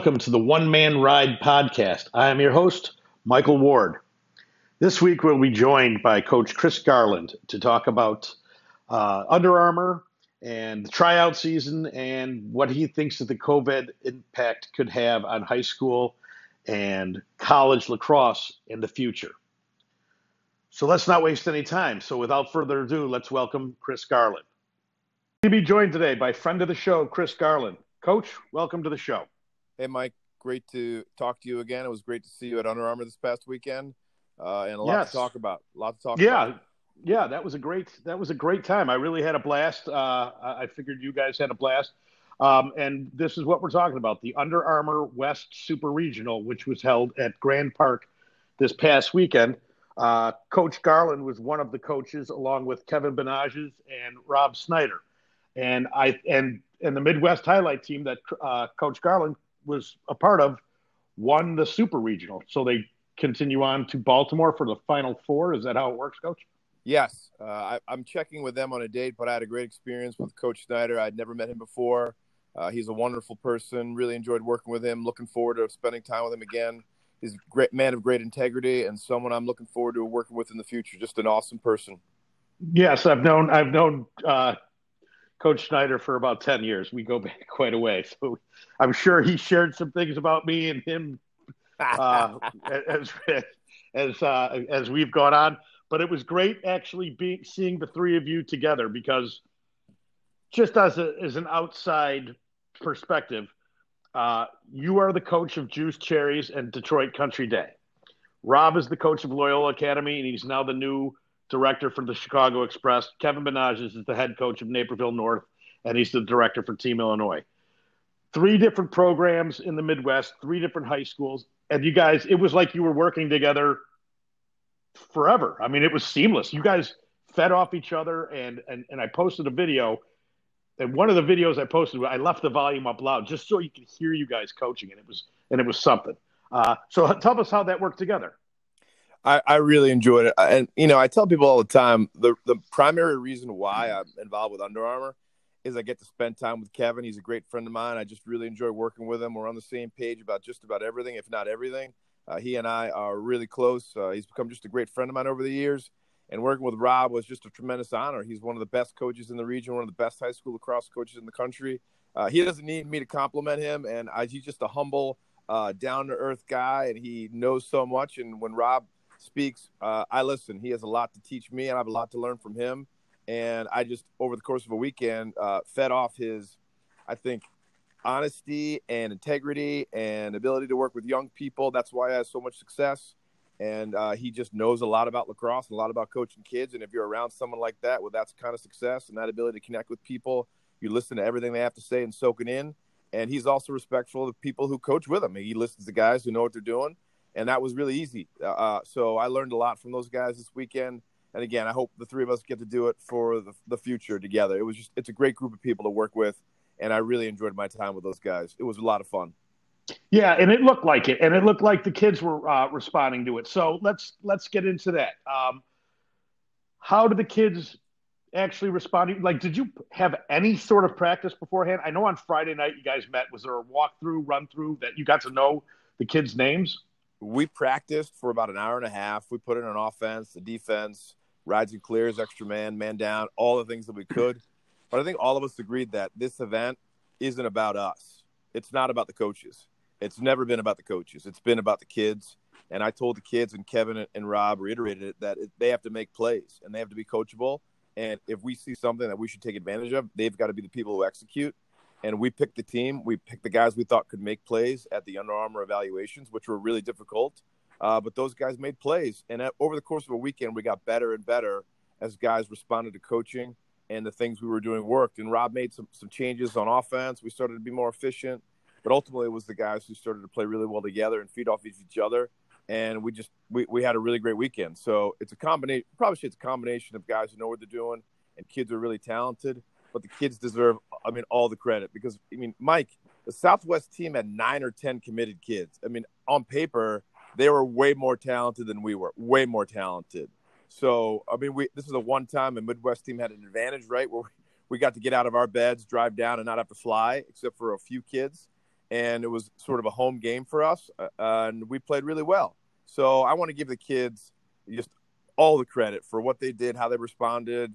welcome to the One Man Ride podcast. I am your host, Michael Ward. This week we'll be joined by Coach Chris Garland to talk about uh, Under Armour and the tryout season and what he thinks that the COVID impact could have on high school and college lacrosse in the future. So let's not waste any time. So without further ado, let's welcome Chris Garland. To be joined today by friend of the show, Chris Garland. Coach, welcome to the show. Hey, Mike. Great to talk to you again. It was great to see you at Under Armour this past weekend, uh, and a lot yes. to talk about. A lot to talk yeah. about. Yeah, that was a great that was a great time. I really had a blast. Uh, I figured you guys had a blast. Um, and this is what we're talking about: the Under Armour West Super Regional, which was held at Grand Park this past weekend. Uh, Coach Garland was one of the coaches, along with Kevin Benages and Rob Snyder, and I and and the Midwest Highlight team that uh, Coach Garland was a part of won the Super Regional. So they continue on to Baltimore for the Final Four. Is that how it works, Coach? Yes, uh, I, am checking with them on a date, but I had a great experience with Coach Snyder. I'd never met him before. Uh, he's a wonderful person. Really enjoyed working with him. Looking forward to spending time with him again. He's a great man of great integrity and someone I'm looking forward to working with in the future. Just an awesome person. Yes, I've known I've known uh, Coach Snyder for about 10 years. We go back quite a way. So I'm sure he shared some things about me and him uh, as, as, uh, as we've gone on. But it was great actually being, seeing the three of you together because just as, a, as an outside perspective, uh, you are the coach of Juice Cherries and Detroit Country Day. Rob is the coach of Loyola Academy, and he's now the new director for the Chicago Express. Kevin Benages is the head coach of Naperville North, and he's the director for Team Illinois. Three different programs in the Midwest, three different high schools. And you guys, it was like you were working together forever. I mean, it was seamless. You guys fed off each other, and and, and I posted a video. And one of the videos I posted, I left the volume up loud just so you could hear you guys coaching, and it was and it was something. Uh, so tell us how that worked together. I, I really enjoyed it, and you know, I tell people all the time the the primary reason why I'm involved with Under Armour is I get to spend time with Kevin. He's a great friend of mine. I just really enjoy working with him. We're on the same page about just about everything, if not everything. Uh, he and I are really close. Uh, he's become just a great friend of mine over the years. And working with Rob was just a tremendous honor. He's one of the best coaches in the region, one of the best high school lacrosse coaches in the country. Uh, he doesn't need me to compliment him, and I, he's just a humble, uh, down to earth guy, and he knows so much. And when Rob speaks, uh, I listen. He has a lot to teach me, and I have a lot to learn from him. And I just, over the course of a weekend, uh, fed off his, I think, honesty and integrity and ability to work with young people. That's why he has so much success. And uh, he just knows a lot about lacrosse and a lot about coaching kids. And if you're around someone like that with that kind of success and that ability to connect with people, you listen to everything they have to say and soak it in. And he's also respectful of people who coach with him. He listens to guys who know what they're doing and that was really easy. Uh, uh, so I learned a lot from those guys this weekend. And again, I hope the three of us get to do it for the, the future together. It was just it's a great group of people to work with, and I really enjoyed my time with those guys. It was a lot of fun. Yeah, and it looked like it, and it looked like the kids were uh, responding to it. So let's let's get into that. Um, how did the kids actually respond? Like, did you have any sort of practice beforehand? I know on Friday night you guys met. Was there a walkthrough, run through that you got to know the kids' names? We practiced for about an hour and a half. We put in an offense, the defense, rides and clears, extra man, man down, all the things that we could. But I think all of us agreed that this event isn't about us. It's not about the coaches. It's never been about the coaches. It's been about the kids. And I told the kids, and Kevin and Rob reiterated it, that they have to make plays and they have to be coachable. And if we see something that we should take advantage of, they've got to be the people who execute and we picked the team. We picked the guys we thought could make plays at the Under Armour evaluations, which were really difficult. Uh, but those guys made plays, and at, over the course of a weekend, we got better and better as guys responded to coaching and the things we were doing worked. And Rob made some some changes on offense. We started to be more efficient, but ultimately it was the guys who started to play really well together and feed off each other. And we just we, we had a really great weekend. So it's a combination. Probably it's a combination of guys who know what they're doing and kids are really talented but the kids deserve, I mean, all the credit because, I mean, Mike, the Southwest team had nine or 10 committed kids. I mean, on paper, they were way more talented than we were, way more talented. So, I mean, we this is a one time a Midwest team had an advantage, right? Where we got to get out of our beds, drive down, and not have to fly, except for a few kids. and it was sort of a home game for us, uh, and we played really well. So I want to give the kids just all the credit for what they did, how they responded,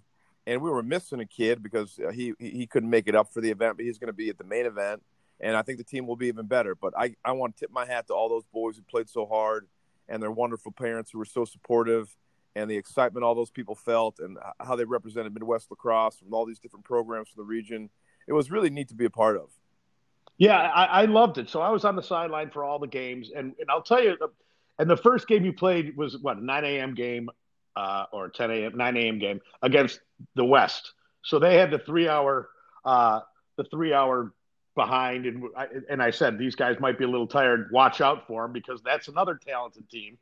and we were missing a kid because uh, he he couldn't make it up for the event, but he's going to be at the main event, and I think the team will be even better. But I I want to tip my hat to all those boys who played so hard, and their wonderful parents who were so supportive, and the excitement all those people felt, and how they represented Midwest lacrosse from all these different programs from the region. It was really neat to be a part of. Yeah, I, I loved it. So I was on the sideline for all the games, and and I'll tell you, and the first game you played was what 9 a.m. game uh, or 10 a.m. 9 a.m. game against the West. So they had the three hour uh, the three hour behind, and I, and I said these guys might be a little tired. Watch out for them because that's another talented team.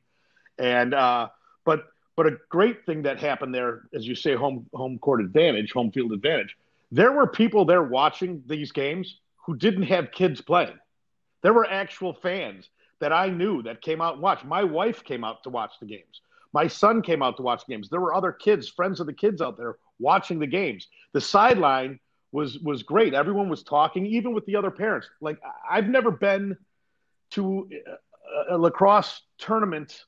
And uh, but but a great thing that happened there, as you say, home home court advantage, home field advantage. There were people there watching these games who didn't have kids playing. There were actual fans that I knew that came out and watched. My wife came out to watch the games. My son came out to watch games. There were other kids, friends of the kids out there watching the games. The sideline was was great. Everyone was talking, even with the other parents. Like I've never been to a, a lacrosse tournament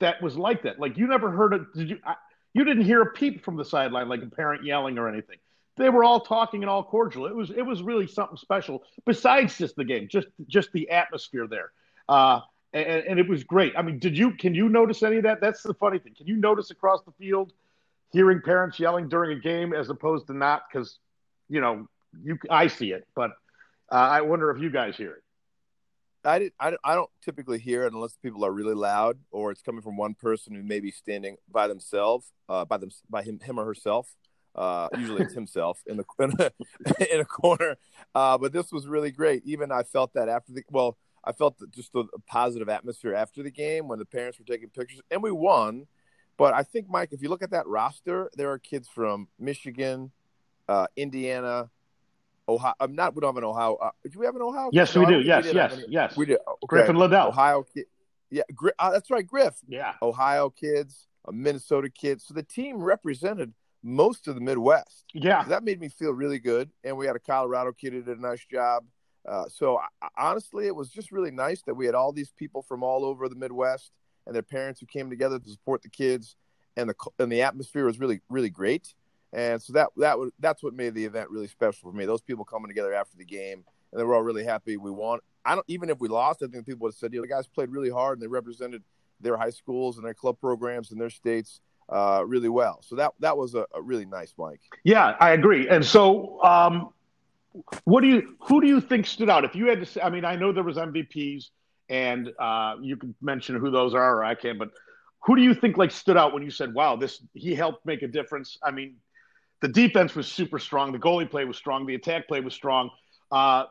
that was like that. Like you never heard it. Did you? I, you didn't hear a peep from the sideline, like a parent yelling or anything. They were all talking and all cordial. It was it was really something special. Besides just the game, just just the atmosphere there. Uh, and, and, it was great. I mean, did you can you notice any of that? That's the funny thing. Can you notice across the field hearing parents yelling during a game as opposed to not? Because you know, you I see it, but uh, I wonder if you guys hear it. I, did, I, I don't typically hear it unless people are really loud or it's coming from one person who may be standing by themselves, uh, by them, by him, him or herself. Uh, usually it's himself in the in a, in a corner. Uh, but this was really great. Even I felt that after the well, I felt just the positive atmosphere after the game when the parents were taking pictures, and we won. But I think, Mike, if you look at that roster, there are kids from Michigan, uh, Indiana, Ohio. I'm not. We don't have an Ohio. Uh, do we have an Ohio? Yes, no, we do. Yes, yes, any, yes. We do. Okay. Griffin Liddell. Ohio. Kid, yeah, uh, that's right, Griff. Yeah. Ohio kids, Minnesota kids. So the team represented most of the Midwest. Yeah. So that made me feel really good. And we had a Colorado kid who did a nice job. Uh, so I, honestly, it was just really nice that we had all these people from all over the Midwest and their parents who came together to support the kids, and the and the atmosphere was really really great. And so that that was that's what made the event really special for me. Those people coming together after the game, and they were all really happy we won. I don't even if we lost, I think people would have said, "You know, the guys played really hard and they represented their high schools and their club programs and their states." Uh, really well. So that that was a, a, really nice Mike. Yeah, I agree. And so um, what do you who do you think stood out? If you had to say, I mean, I know there was MVPs, and uh, you can mention who those are, or I can, but who do you think like stood out when you said, "Wow, this he helped make a difference"? I mean, the defense was super strong, the goalie play was strong, the attack play was strong. Uh,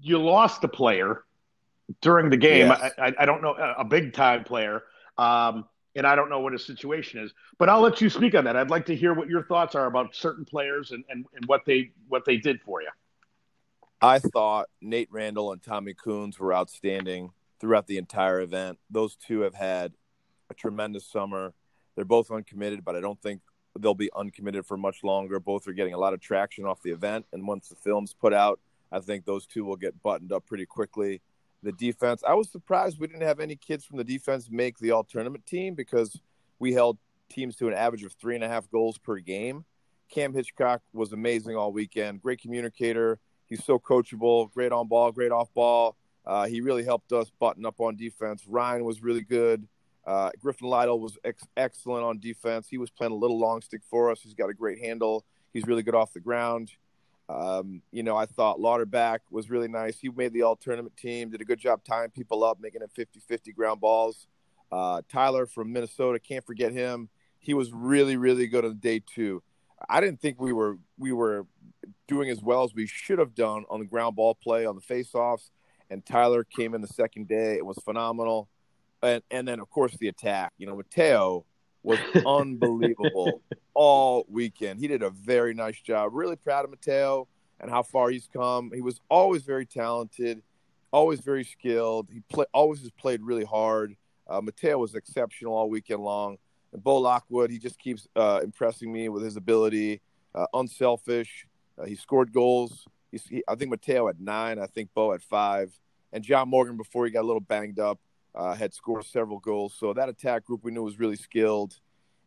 you lost a player during the game. Yes. I, I, I, don't know a big time player. Um, and I don't know what his situation is. But I'll let you speak on that. I'd like to hear what your thoughts are about certain players and, and, and what they what they did for you. I thought Nate Randall and Tommy Coons were outstanding throughout the entire event. Those two have had a tremendous summer. They're both uncommitted, but I don't think they'll be uncommitted for much longer. Both are getting a lot of traction off the event, and once the film's put out, I think those two will get buttoned up pretty quickly the defense. I was surprised we didn't have any kids from the defense make the all tournament team because we held teams to an average of three and a half goals per game. Cam Hitchcock was amazing all weekend. Great communicator. He's so coachable. Great on ball. Great off ball. Uh, he really helped us button up on defense. Ryan was really good. Uh, Griffin Lytle was ex- excellent on defense. He was playing a little long stick for us. He's got a great handle. He's really good off the ground. Um, you know, I thought Lauterbach was really nice. He made the all tournament team, did a good job tying people up, making it 50 50 ground balls. Uh, Tyler from Minnesota, can't forget him. He was really, really good on day two. I didn't think we were we were doing as well as we should have done on the ground ball play on the faceoffs. And Tyler came in the second day; it was phenomenal. And and then of course the attack. You know, Mateo was unbelievable all weekend. He did a very nice job. Really proud of Mateo and how far he's come. He was always very talented, always very skilled. He play, always has played really hard. Uh, Mateo was exceptional all weekend long. And Bo Lockwood, he just keeps uh, impressing me with his ability. Uh, unselfish. Uh, he scored goals he, I think Mateo at nine, I think Bo at five, and John Morgan before he got a little banged up uh, had scored several goals. So that attack group we knew was really skilled.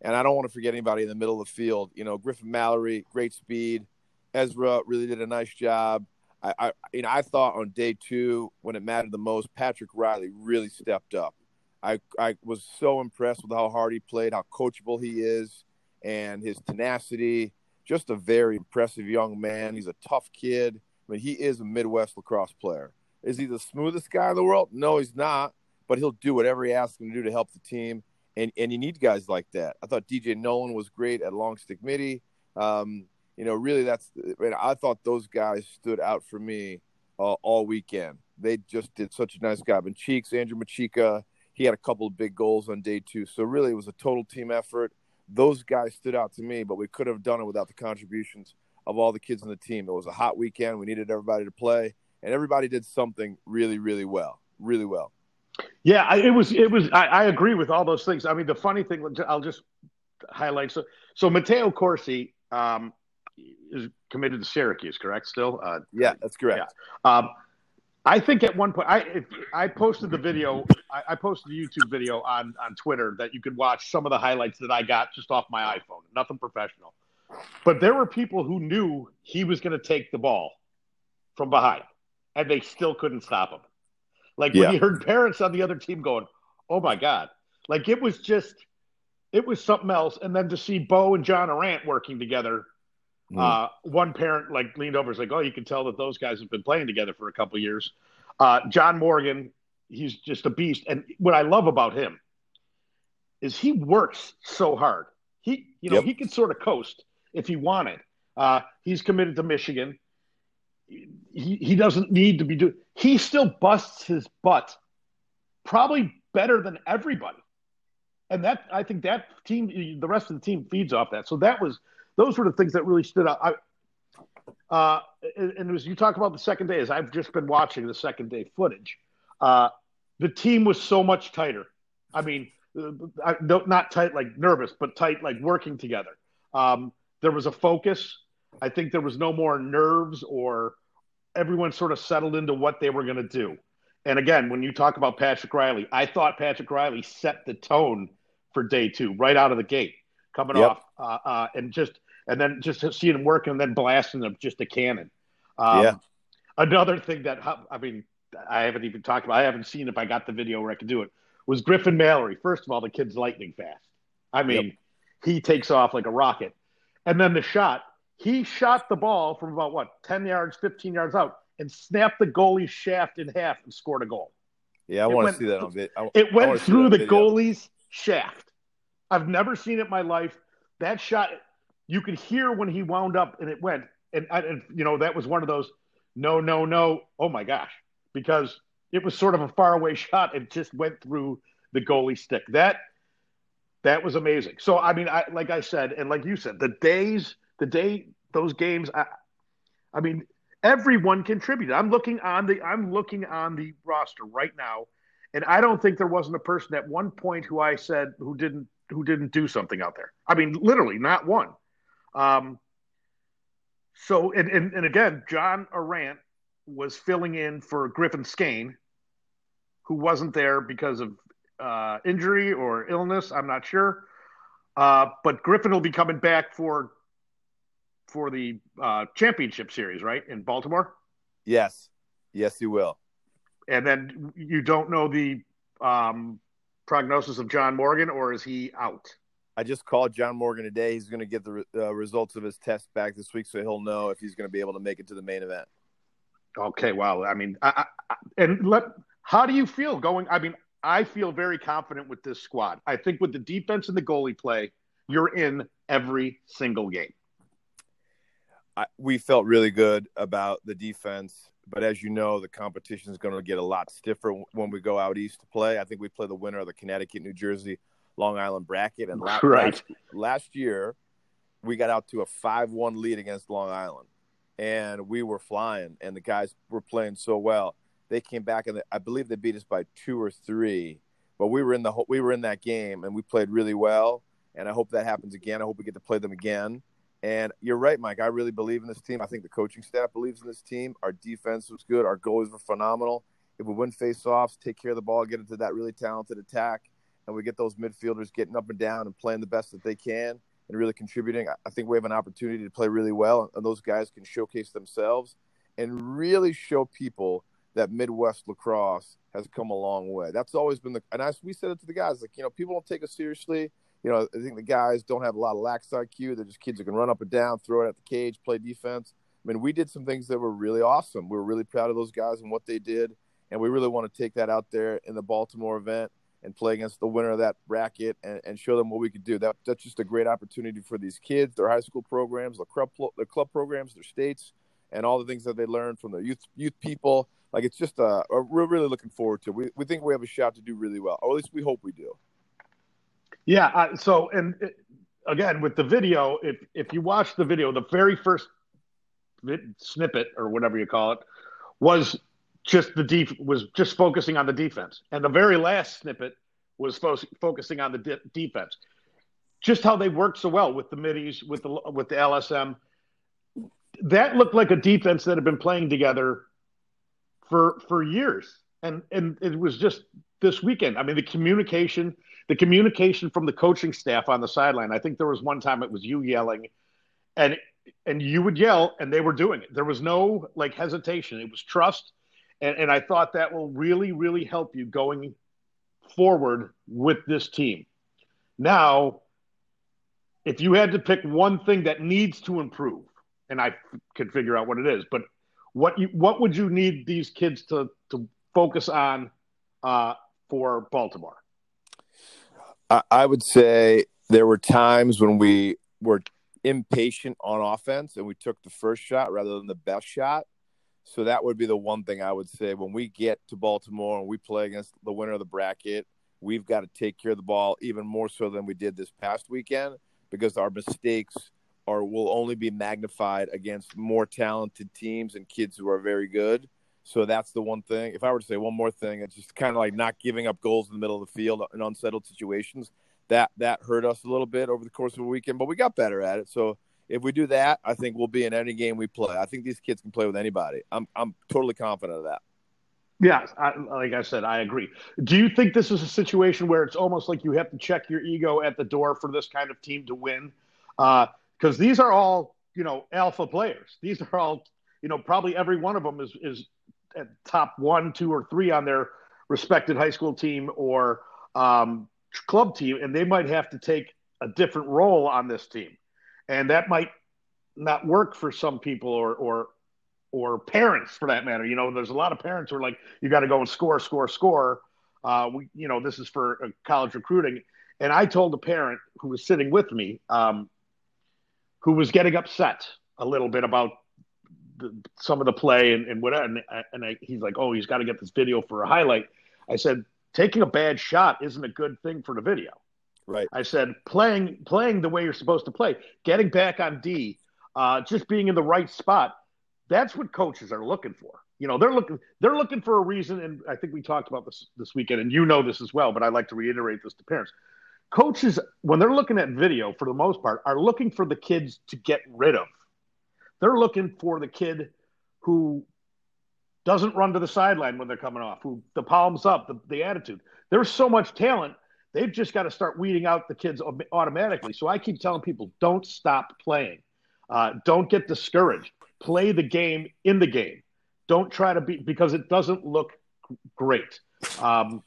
And I don't want to forget anybody in the middle of the field. You know, Griffin Mallory, great speed. Ezra really did a nice job. I, I, you know, I thought on day two when it mattered the most, Patrick Riley really stepped up. I, I was so impressed with how hard he played, how coachable he is, and his tenacity. Just a very impressive young man. He's a tough kid. I mean, he is a Midwest lacrosse player. Is he the smoothest guy in the world? No, he's not. But he'll do whatever he asks him to do to help the team. And and you need guys like that. I thought DJ Nolan was great at long stick midi. Um, you know, really, that's. I thought those guys stood out for me uh, all weekend. They just did such a nice job. And Cheeks, Andrew Machika, he had a couple of big goals on day two. So really, it was a total team effort. Those guys stood out to me, but we could have done it without the contributions of all the kids on the team. It was a hot weekend. We needed everybody to play, and everybody did something really, really well, really well. Yeah, I, it was. It was. I, I, agree with all those things. I mean, the funny thing, I'll just highlight. So, so Matteo Corsi um, is committed to Syracuse, correct? Still. Uh, yeah, that's correct. Yeah. Um, I think at one point, I if, I posted the video. I, I, posted a YouTube video on on Twitter that you could watch some of the highlights that I got just off my iPhone. Nothing professional, but there were people who knew he was going to take the ball from behind, and they still couldn't stop him. Like yeah. when you heard parents on the other team going, "Oh my god!" Like it was just, it was something else. And then to see Bo and John Arant working together Mm. Uh, one parent like leaned over, and was like, "Oh, you can tell that those guys have been playing together for a couple years." Uh, John Morgan, he's just a beast, and what I love about him is he works so hard. He, you know, yep. he can sort of coast if he wanted. Uh, he's committed to Michigan. He he doesn't need to be doing. He still busts his butt, probably better than everybody. And that I think that team, the rest of the team feeds off that. So that was those were the things that really stood out. I, uh, and, as you talk about the second day, as I've just been watching the second day footage, uh, the team was so much tighter. I mean, I, not tight like nervous, but tight like working together. Um, there was a focus. I think there was no more nerves or everyone sort of settled into what they were going to do. And again, when you talk about Patrick Riley, I thought Patrick Riley set the tone for day two right out of the gate, coming yep. off, uh, uh, and just and then just seeing him working and then blasting them just a cannon. Um, yeah. Another thing that I mean, I haven't even talked about. I haven't seen if I got the video where I could do it. Was Griffin Mallory? First of all, the kid's lightning fast. I mean, yep. he takes off like a rocket. And then the shot, he shot the ball from about what ten yards, fifteen yards out, and snapped the goalie's shaft in half and scored a goal. Yeah, I want to see that on video. It went through the goalie's shaft. I've never seen it in my life. That shot, you could hear when he wound up and it went. And, and you know, that was one of those no, no, no. Oh my gosh. Because it was sort of a faraway shot. It just went through the goalie stick. That that was amazing. So I mean, I like I said, and like you said, the days, the day those games, I, I mean, everyone contributed. I'm looking on the I'm looking on the roster right now, and I don't think there wasn't a person at one point who I said who didn't who didn't do something out there. I mean, literally, not one. Um, so, and, and, and again, John Arant was filling in for Griffin Skane, who wasn't there because of uh, injury or illness. I'm not sure. Uh, but Griffin will be coming back for for the uh, championship series, right, in Baltimore. Yes, yes, you will. And then you don't know the um, prognosis of John Morgan, or is he out? I just called John Morgan today. He's going to get the uh, results of his test back this week, so he'll know if he's going to be able to make it to the main event. Okay, wow. I mean, I, I, and let how do you feel going? I mean, I feel very confident with this squad. I think with the defense and the goalie play, you're in every single game. I, we felt really good about the defense, but as you know, the competition is going to get a lot stiffer when we go out east to play. I think we play the winner of the Connecticut New Jersey Long Island bracket. And last, right. last, year, we got out to a 5 1 lead against Long Island. And we were flying, and the guys were playing so well. They came back, and I believe they beat us by two or three. But we were in the we were in that game, and we played really well. And I hope that happens again. I hope we get to play them again. And you're right, Mike. I really believe in this team. I think the coaching staff believes in this team. Our defense was good. Our goalies were phenomenal. If we win face-offs, take care of the ball, get into that really talented attack, and we get those midfielders getting up and down and playing the best that they can and really contributing, I think we have an opportunity to play really well, and those guys can showcase themselves and really show people that Midwest lacrosse has come a long way. That's always been the, and as we said it to the guys, like you know, people don't take us seriously. You know, I think the guys don't have a lot of lax IQ. They're just kids who can run up and down, throw it at the cage, play defense. I mean, we did some things that were really awesome. We were really proud of those guys and what they did, and we really want to take that out there in the Baltimore event and play against the winner of that bracket and, and show them what we could do. That that's just a great opportunity for these kids, their high school programs, their club, the club programs, their states, and all the things that they learn from their youth youth people. Like it's just uh, we're really looking forward to. It. We we think we have a shot to do really well, or at least we hope we do. Yeah. So and it, again with the video, if if you watch the video, the very first snippet or whatever you call it was just the def- was just focusing on the defense, and the very last snippet was fo- focusing on the de- defense. Just how they worked so well with the middies, with the with the LSM. That looked like a defense that had been playing together for for years, and and it was just this weekend. I mean, the communication, the communication from the coaching staff on the sideline. I think there was one time it was you yelling, and and you would yell, and they were doing it. There was no like hesitation. It was trust and, and I thought that will really, really help you going forward with this team. Now, if you had to pick one thing that needs to improve, and I could figure out what it is, but what you what would you need these kids to to focus on uh, for Baltimore? I would say there were times when we were impatient on offense and we took the first shot rather than the best shot. So that would be the one thing I would say when we get to Baltimore and we play against the winner of the bracket, we've got to take care of the ball even more so than we did this past weekend because our mistakes are will only be magnified against more talented teams and kids who are very good. So that's the one thing. If I were to say one more thing, it's just kind of like not giving up goals in the middle of the field in unsettled situations. That that hurt us a little bit over the course of a weekend, but we got better at it. So if we do that, I think we'll be in any game we play. I think these kids can play with anybody. I'm I'm totally confident of that. Yeah, I, like I said, I agree. Do you think this is a situation where it's almost like you have to check your ego at the door for this kind of team to win? Because uh, these are all, you know, alpha players. These are all, you know, probably every one of them is is at top one, two, or three on their respected high school team or um, club team, and they might have to take a different role on this team and that might not work for some people or or or parents for that matter. You know, there's a lot of parents who are like, you got to go and score, score, score. Uh, we, you know, this is for uh, college recruiting. And I told a parent who was sitting with me, um, who was getting upset a little bit about the, some of the play and, and whatever. And, and I, he's like, oh, he's got to get this video for a highlight. I said, taking a bad shot isn't a good thing for the video. Right. I said playing playing the way you're supposed to play, getting back on D, uh, just being in the right spot. That's what coaches are looking for. You know, they're looking they're looking for a reason, and I think we talked about this this weekend, and you know this as well. But I like to reiterate this to parents. Coaches, when they're looking at video, for the most part, are looking for the kids to get rid of. They're looking for the kid who doesn't run to the sideline when they're coming off, who the palms up, the, the attitude. There's so much talent They've just got to start weeding out the kids automatically. So I keep telling people don't stop playing. Uh, don't get discouraged. Play the game in the game. Don't try to be because it doesn't look great. Um,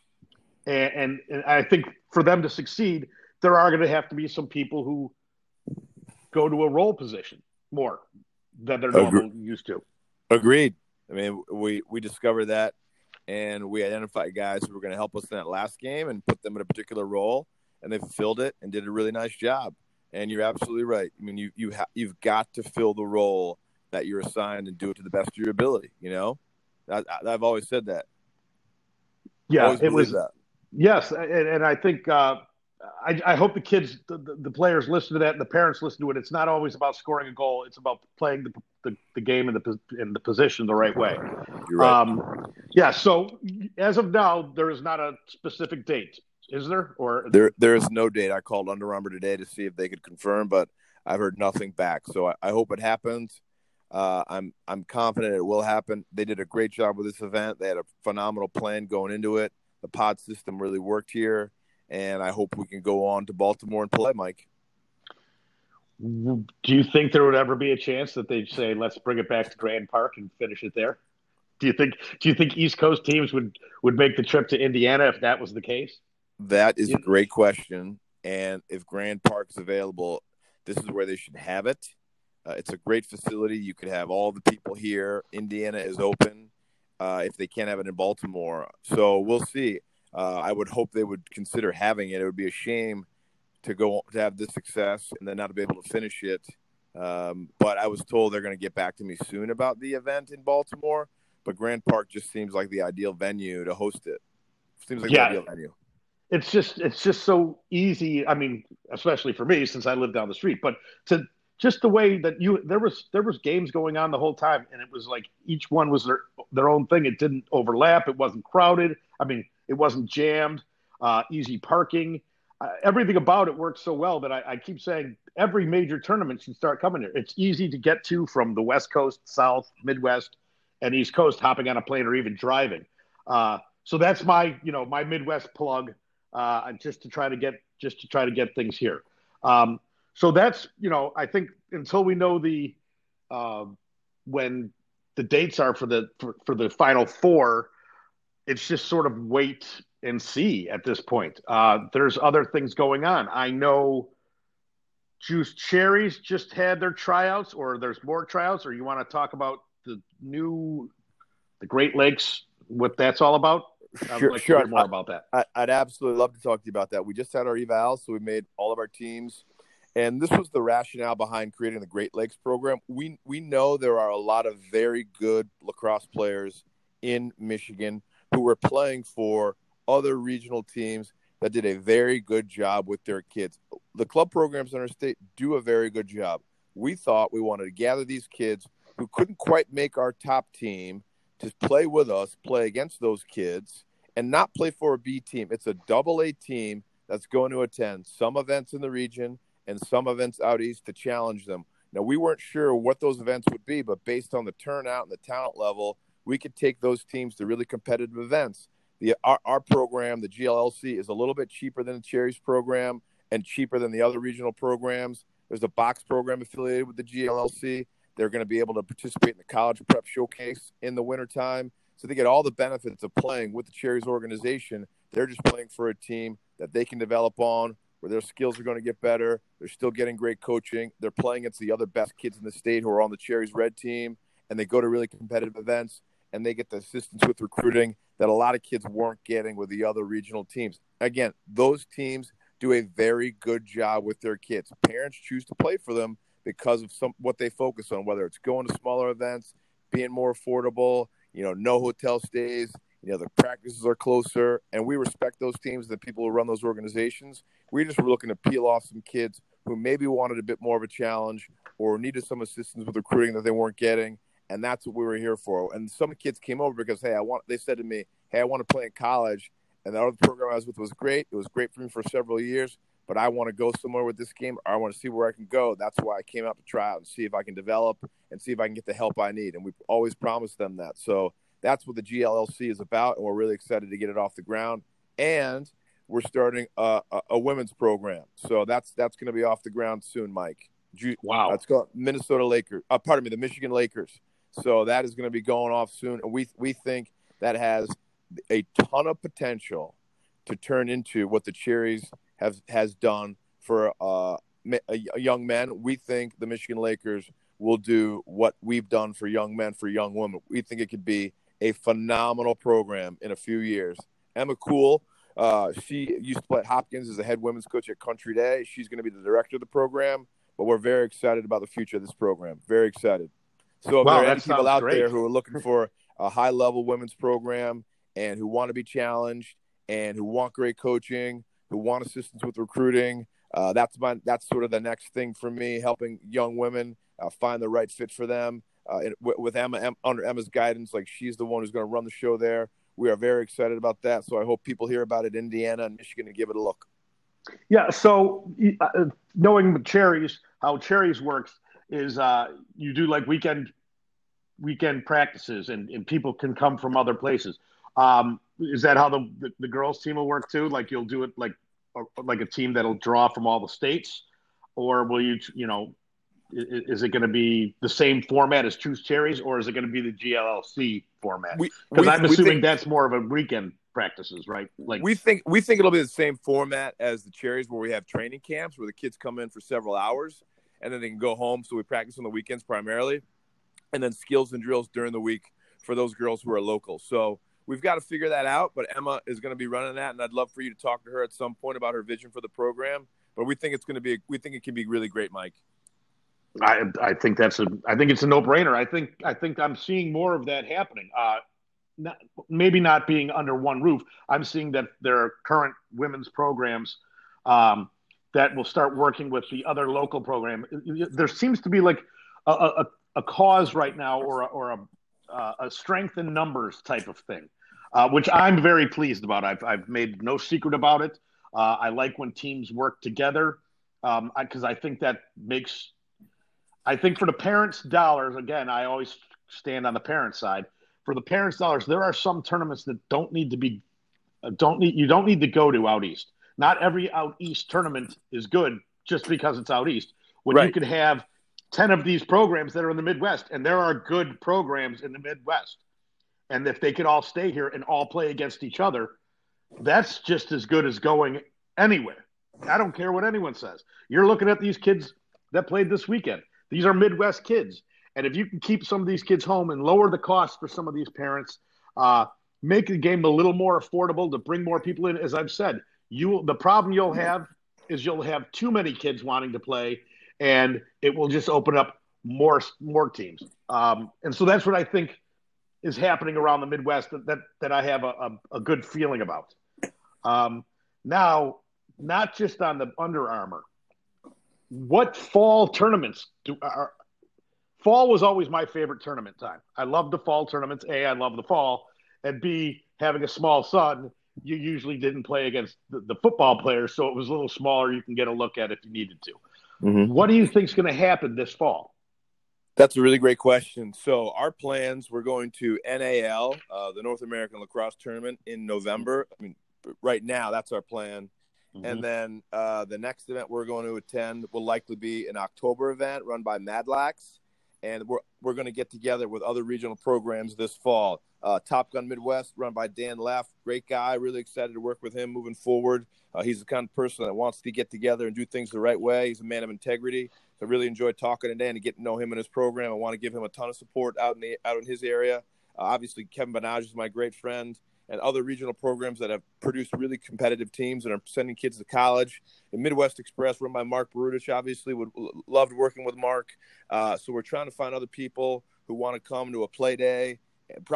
and, and, and I think for them to succeed, there are going to have to be some people who go to a role position more than they're normal used to. Agreed. I mean, we we discovered that and we identified guys who were going to help us in that last game and put them in a particular role, and they fulfilled it and did a really nice job. And you're absolutely right. I mean, you you ha- you've got to fill the role that you're assigned and do it to the best of your ability. You know, I, have always said that. Yeah, it was. That. Yes, and, and I think uh, I, I, hope the kids, the, the, players listen to that, and the parents listen to it. It's not always about scoring a goal; it's about playing the the, the game in the in the position the right way. You're Right. Um, yeah. So as of now, there is not a specific date, is there? Or there there is no date. I called Under Armour today to see if they could confirm, but I've heard nothing back. So I, I hope it happens. Uh, I'm I'm confident it will happen. They did a great job with this event. They had a phenomenal plan going into it. The pod system really worked here, and I hope we can go on to Baltimore and play, Mike. Do you think there would ever be a chance that they'd say, "Let's bring it back to Grand Park and finish it there"? Do you think Do you think East Coast teams would would make the trip to Indiana if that was the case? That is a great question. And if Grand Park's available, this is where they should have it. Uh, it's a great facility. You could have all the people here. Indiana is open. Uh, if they can't have it in Baltimore, so we'll see. Uh, I would hope they would consider having it. It would be a shame to go to have this success and then not be able to finish it. Um, but I was told they're going to get back to me soon about the event in Baltimore. But Grand Park just seems like the ideal venue to host it. Seems like yeah. the ideal venue. It's just it's just so easy. I mean, especially for me since I live down the street. But to just the way that you there was there was games going on the whole time, and it was like each one was their their own thing. It didn't overlap. It wasn't crowded. I mean, it wasn't jammed. Uh, easy parking uh, everything about it works so well that I, I, keep saying every major tournament should start coming here. It's easy to get to from the West Coast, South, Midwest, and East Coast, hopping on a plane or even driving. Uh, so that's my, you know, my Midwest plug, uh, just to try to get just to try to get things here. Um, so that's, you know, I think until we know the uh, when the dates are for the for, for the final four, it's just sort of wait and see at this point. Uh, there's other things going on. I know Juice Cherries just had their tryouts, or there's more tryouts, or you want to talk about the new, the Great Lakes, what that's all about? I'd sure, like sure. more I, about that. I, would absolutely love to talk to you about that. We just had our eval, so we made all of our teams, and this was the rationale behind creating the Great Lakes program. We we know there are a lot of very good lacrosse players in Michigan who were playing for other regional teams that did a very good job with their kids. The club programs in our state do a very good job. We thought we wanted to gather these kids who couldn't quite make our top team to play with us, play against those kids, and not play for a B team. It's a double A team that's going to attend some events in the region and some events out east to challenge them. Now, we weren't sure what those events would be, but based on the turnout and the talent level, we could take those teams to really competitive events the our, our program, the GLLC, is a little bit cheaper than the Cherries program and cheaper than the other regional programs. There's a box program affiliated with the GLLC. They're going to be able to participate in the college prep showcase in the wintertime. So they get all the benefits of playing with the Cherries organization. They're just playing for a team that they can develop on, where their skills are going to get better. They're still getting great coaching. They're playing against the other best kids in the state who are on the Cherries red team, and they go to really competitive events and they get the assistance with recruiting that a lot of kids weren't getting with the other regional teams. Again, those teams do a very good job with their kids. Parents choose to play for them because of some what they focus on, whether it's going to smaller events, being more affordable, you know, no hotel stays, you know, the practices are closer, and we respect those teams, the people who run those organizations. We just were looking to peel off some kids who maybe wanted a bit more of a challenge or needed some assistance with recruiting that they weren't getting and that's what we were here for. And some kids came over because hey, I want. They said to me, hey, I want to play in college, and the other program I was with was great. It was great for me for several years, but I want to go somewhere with this game. I want to see where I can go. That's why I came out to try out and see if I can develop and see if I can get the help I need. And we've always promised them that. So that's what the GLLC is about, and we're really excited to get it off the ground. And we're starting a, a, a women's program, so that's that's going to be off the ground soon, Mike. Wow, let's go Minnesota Lakers. Uh, pardon me, the Michigan Lakers. So that is going to be going off soon, and we we think that has a ton of potential to turn into what the Cherries have has done for uh, young men. We think the Michigan Lakers will do what we've done for young men for young women. We think it could be a phenomenal program in a few years. Emma Cool, uh, she used to play at Hopkins as a head women's coach at Country Day. She's going to be the director of the program, but we're very excited about the future of this program. Very excited. So if wow, there are any people out great. there who are looking for a high level women's program and who want to be challenged and who want great coaching, who want assistance with recruiting, uh, that's my that's sort of the next thing for me, helping young women uh, find the right fit for them. Uh, and w- with Emma, Emma, under Emma's guidance, like she's the one who's going to run the show there. We are very excited about that. So I hope people hear about it, Indiana and Michigan, and give it a look. Yeah. So uh, knowing the cherries how cherries works is uh, you do like weekend weekend practices and, and people can come from other places. Um, is that how the, the, the girls team will work too? Like you'll do it like like a team that'll draw from all the states, or will you you know is it going to be the same format as Choose Cherries, or is it going to be the GLLC format? Because I'm assuming think, that's more of a weekend practices, right? Like we think we think it'll be the same format as the Cherries, where we have training camps where the kids come in for several hours and then they can go home. So we practice on the weekends primarily, and then skills and drills during the week for those girls who are local. So we've got to figure that out. But Emma is going to be running that, and I'd love for you to talk to her at some point about her vision for the program. But we think it's going to be we think it can be really great, Mike. I I think that's a I think it's a no brainer. I think I think I'm seeing more of that happening. Uh, not, maybe not being under one roof. I'm seeing that there are current women's programs um, that will start working with the other local program. There seems to be like a, a, a cause right now, or a, or a, uh, a strength in numbers type of thing, uh, which I'm very pleased about. I've I've made no secret about it. Uh, I like when teams work together because um, I, I think that makes I think for the parents' dollars, again, I always stand on the parents' side. For the parents' dollars, there are some tournaments that don't need to be, uh, don't need you don't need to go to out east. Not every out east tournament is good just because it's out east. When right. you could have ten of these programs that are in the Midwest, and there are good programs in the Midwest, and if they could all stay here and all play against each other, that's just as good as going anywhere. I don't care what anyone says. You're looking at these kids that played this weekend. These are Midwest kids. And if you can keep some of these kids home and lower the cost for some of these parents, uh, make the game a little more affordable to bring more people in, as I've said, you the problem you'll have is you'll have too many kids wanting to play, and it will just open up more more teams. Um, and so that's what I think is happening around the Midwest that that, that I have a, a, a good feeling about. Um, now, not just on the Under Armour, what fall tournaments do are fall was always my favorite tournament time. I love the fall tournaments. A, I love the fall, and B, having a small son, you usually didn't play against the, the football players, so it was a little smaller. You can get a look at if you needed to. Mm-hmm. What do you think is going to happen this fall? That's a really great question. So our plans, we're going to NAL, uh, the North American Lacrosse Tournament in November. I mean, right now that's our plan. Mm-hmm. And then uh, the next event we're going to attend will likely be an October event run by Madlax. And we're, we're going to get together with other regional programs this fall. Uh, Top Gun Midwest, run by Dan Leff, great guy. Really excited to work with him moving forward. Uh, he's the kind of person that wants to get together and do things the right way. He's a man of integrity. So I really enjoyed talking to Dan and getting to know him and his program. I want to give him a ton of support out in the out in his area. Uh, obviously, Kevin Benage is my great friend and other regional programs that have produced really competitive teams and are sending kids to college. The Midwest Express, run by Mark Barudich, obviously would loved working with Mark. Uh, so we're trying to find other people who want to come to a play day,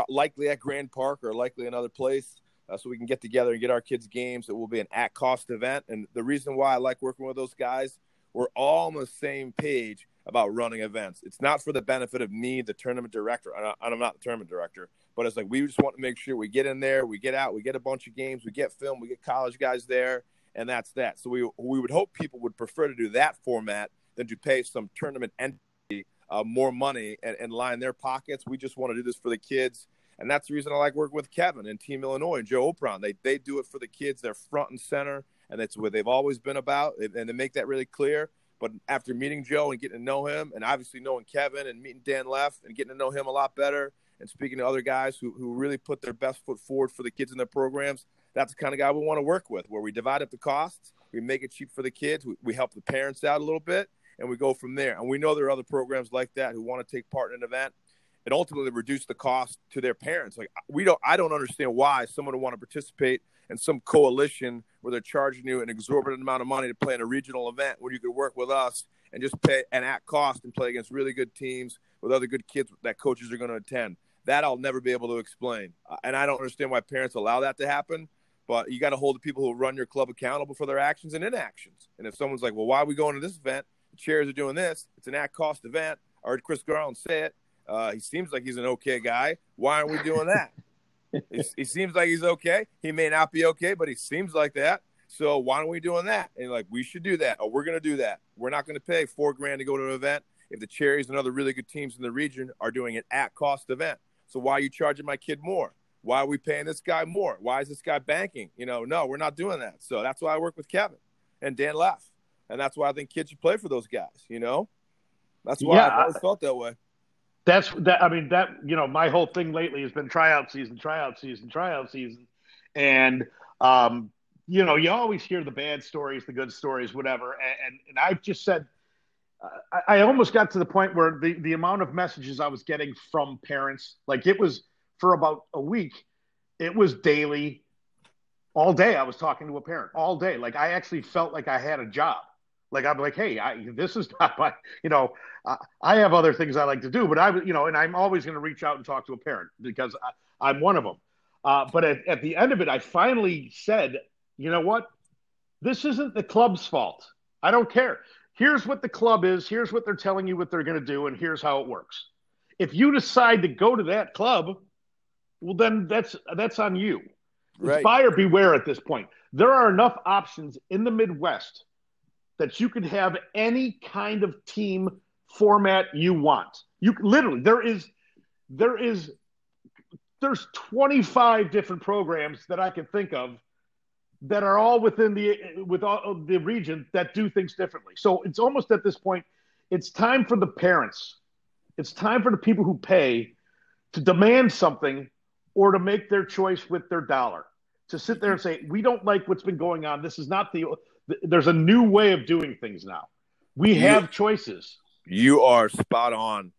likely at Grand Park or likely another place. Uh, so we can get together and get our kids games. It will be an at cost event. And the reason why I like working with those guys, we're all on the same page about running events. It's not for the benefit of me, the tournament director. I'm not the tournament director. But it's like we just want to make sure we get in there, we get out, we get a bunch of games, we get film, we get college guys there, and that's that. So we we would hope people would prefer to do that format than to pay some tournament entity uh, more money and, and line their pockets. We just want to do this for the kids. And that's the reason I like working with Kevin and Team Illinois and Joe Opron. They, they do it for the kids. They're front and center, and that's what they've always been about. And they make that really clear. But after meeting Joe and getting to know him, and obviously knowing Kevin and meeting Dan Leff and getting to know him a lot better, and speaking to other guys who, who really put their best foot forward for the kids in their programs, that's the kind of guy we want to work with, where we divide up the costs, we make it cheap for the kids, we, we help the parents out a little bit, and we go from there. And we know there are other programs like that who want to take part in an event and ultimately reduce the cost to their parents. Like we don't, I don't understand why someone would want to participate in some coalition where they're charging you an exorbitant amount of money to play in a regional event where you could work with us and just pay and at cost and play against really good teams with other good kids that coaches are going to attend. That I'll never be able to explain. Uh, and I don't understand why parents allow that to happen. But you got to hold the people who run your club accountable for their actions and inactions. And if someone's like, well, why are we going to this event? The Cherries are doing this. It's an at cost event. I heard Chris Garland say it. Uh, he seems like he's an okay guy. Why aren't we doing that? he, he, seems like he's okay. He may not be okay, but he seems like that. So why aren't we doing that? And like, we should do that. Oh, we're going to do that. We're not going to pay four grand to go to an event if the Cherries and other really good teams in the region are doing an at cost event. So why are you charging my kid more? Why are we paying this guy more? Why is this guy banking? You know, no, we're not doing that. So that's why I work with Kevin and Dan Leff. And that's why I think kids should play for those guys, you know? That's why yeah, I've always felt that way. That's that I mean that you know, my whole thing lately has been tryout season, tryout season, tryout season. And um, you know, you always hear the bad stories, the good stories, whatever. And and, and I've just said I, I almost got to the point where the, the amount of messages I was getting from parents, like it was for about a week, it was daily, all day. I was talking to a parent all day. Like I actually felt like I had a job. Like I'm like, hey, I, this is not my, you know, uh, I have other things I like to do, but I, you know, and I'm always going to reach out and talk to a parent because I, am one of them. Uh, but at, at the end of it, I finally said, you know what? This isn't the club's fault. I don't care here's what the club is, here's what they're telling you what they're going to do, and here's how it works. If you decide to go to that club, well, then that's that's on you. Right. Buyer beware at this point. There are enough options in the Midwest that you can have any kind of team format you want. You literally there is there is there's 25 different programs that I can think of that are all within the with all the region that do things differently. So it's almost at this point, it's time for the parents, it's time for the people who pay to demand something or to make their choice with their dollar. To sit there and say, we don't like what's been going on. This is not the. There's a new way of doing things now. We have choices. You are spot on,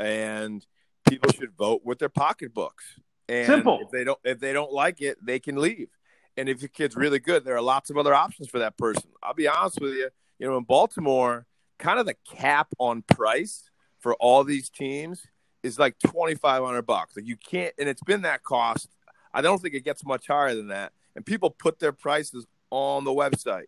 and people should vote with their pocketbooks. And Simple. If they don't, if they don't like it, they can leave. And if your kid's really good, there are lots of other options for that person. I'll be honest with you. You know, in Baltimore, kind of the cap on price for all these teams is like twenty five hundred bucks. Like you can't, and it's been that cost. I don't think it gets much higher than that. And people put their prices on the website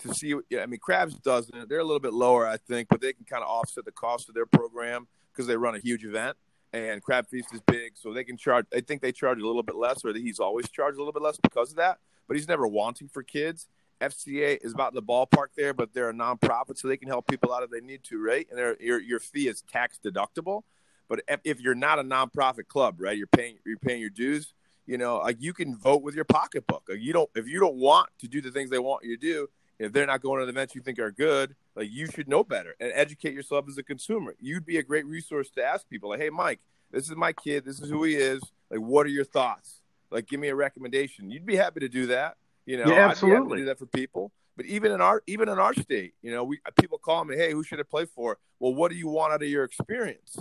to see. I mean, Crabs doesn't. They're a little bit lower, I think, but they can kind of offset the cost of their program because they run a huge event and Crab Feast is big, so they can charge. I think they charge a little bit less, or he's always charged a little bit less because of that. But he's never wanting for kids. FCA is about the ballpark there, but they're a nonprofit, so they can help people out if they need to, right? And your your fee is tax deductible. But if, if you're not a nonprofit club, right, you're paying you're paying your dues. You know, like you can vote with your pocketbook. Like you don't if you don't want to do the things they want you to do, if they're not going to the events you think are good, like you should know better and educate yourself as a consumer. You'd be a great resource to ask people, like, "Hey, Mike, this is my kid. This is who he is. Like, what are your thoughts? Like, give me a recommendation." You'd be happy to do that. You know, yeah, absolutely. do that for people. But even in our even in our state, you know, we people call me, "Hey, who should I play for?" Well, what do you want out of your experience?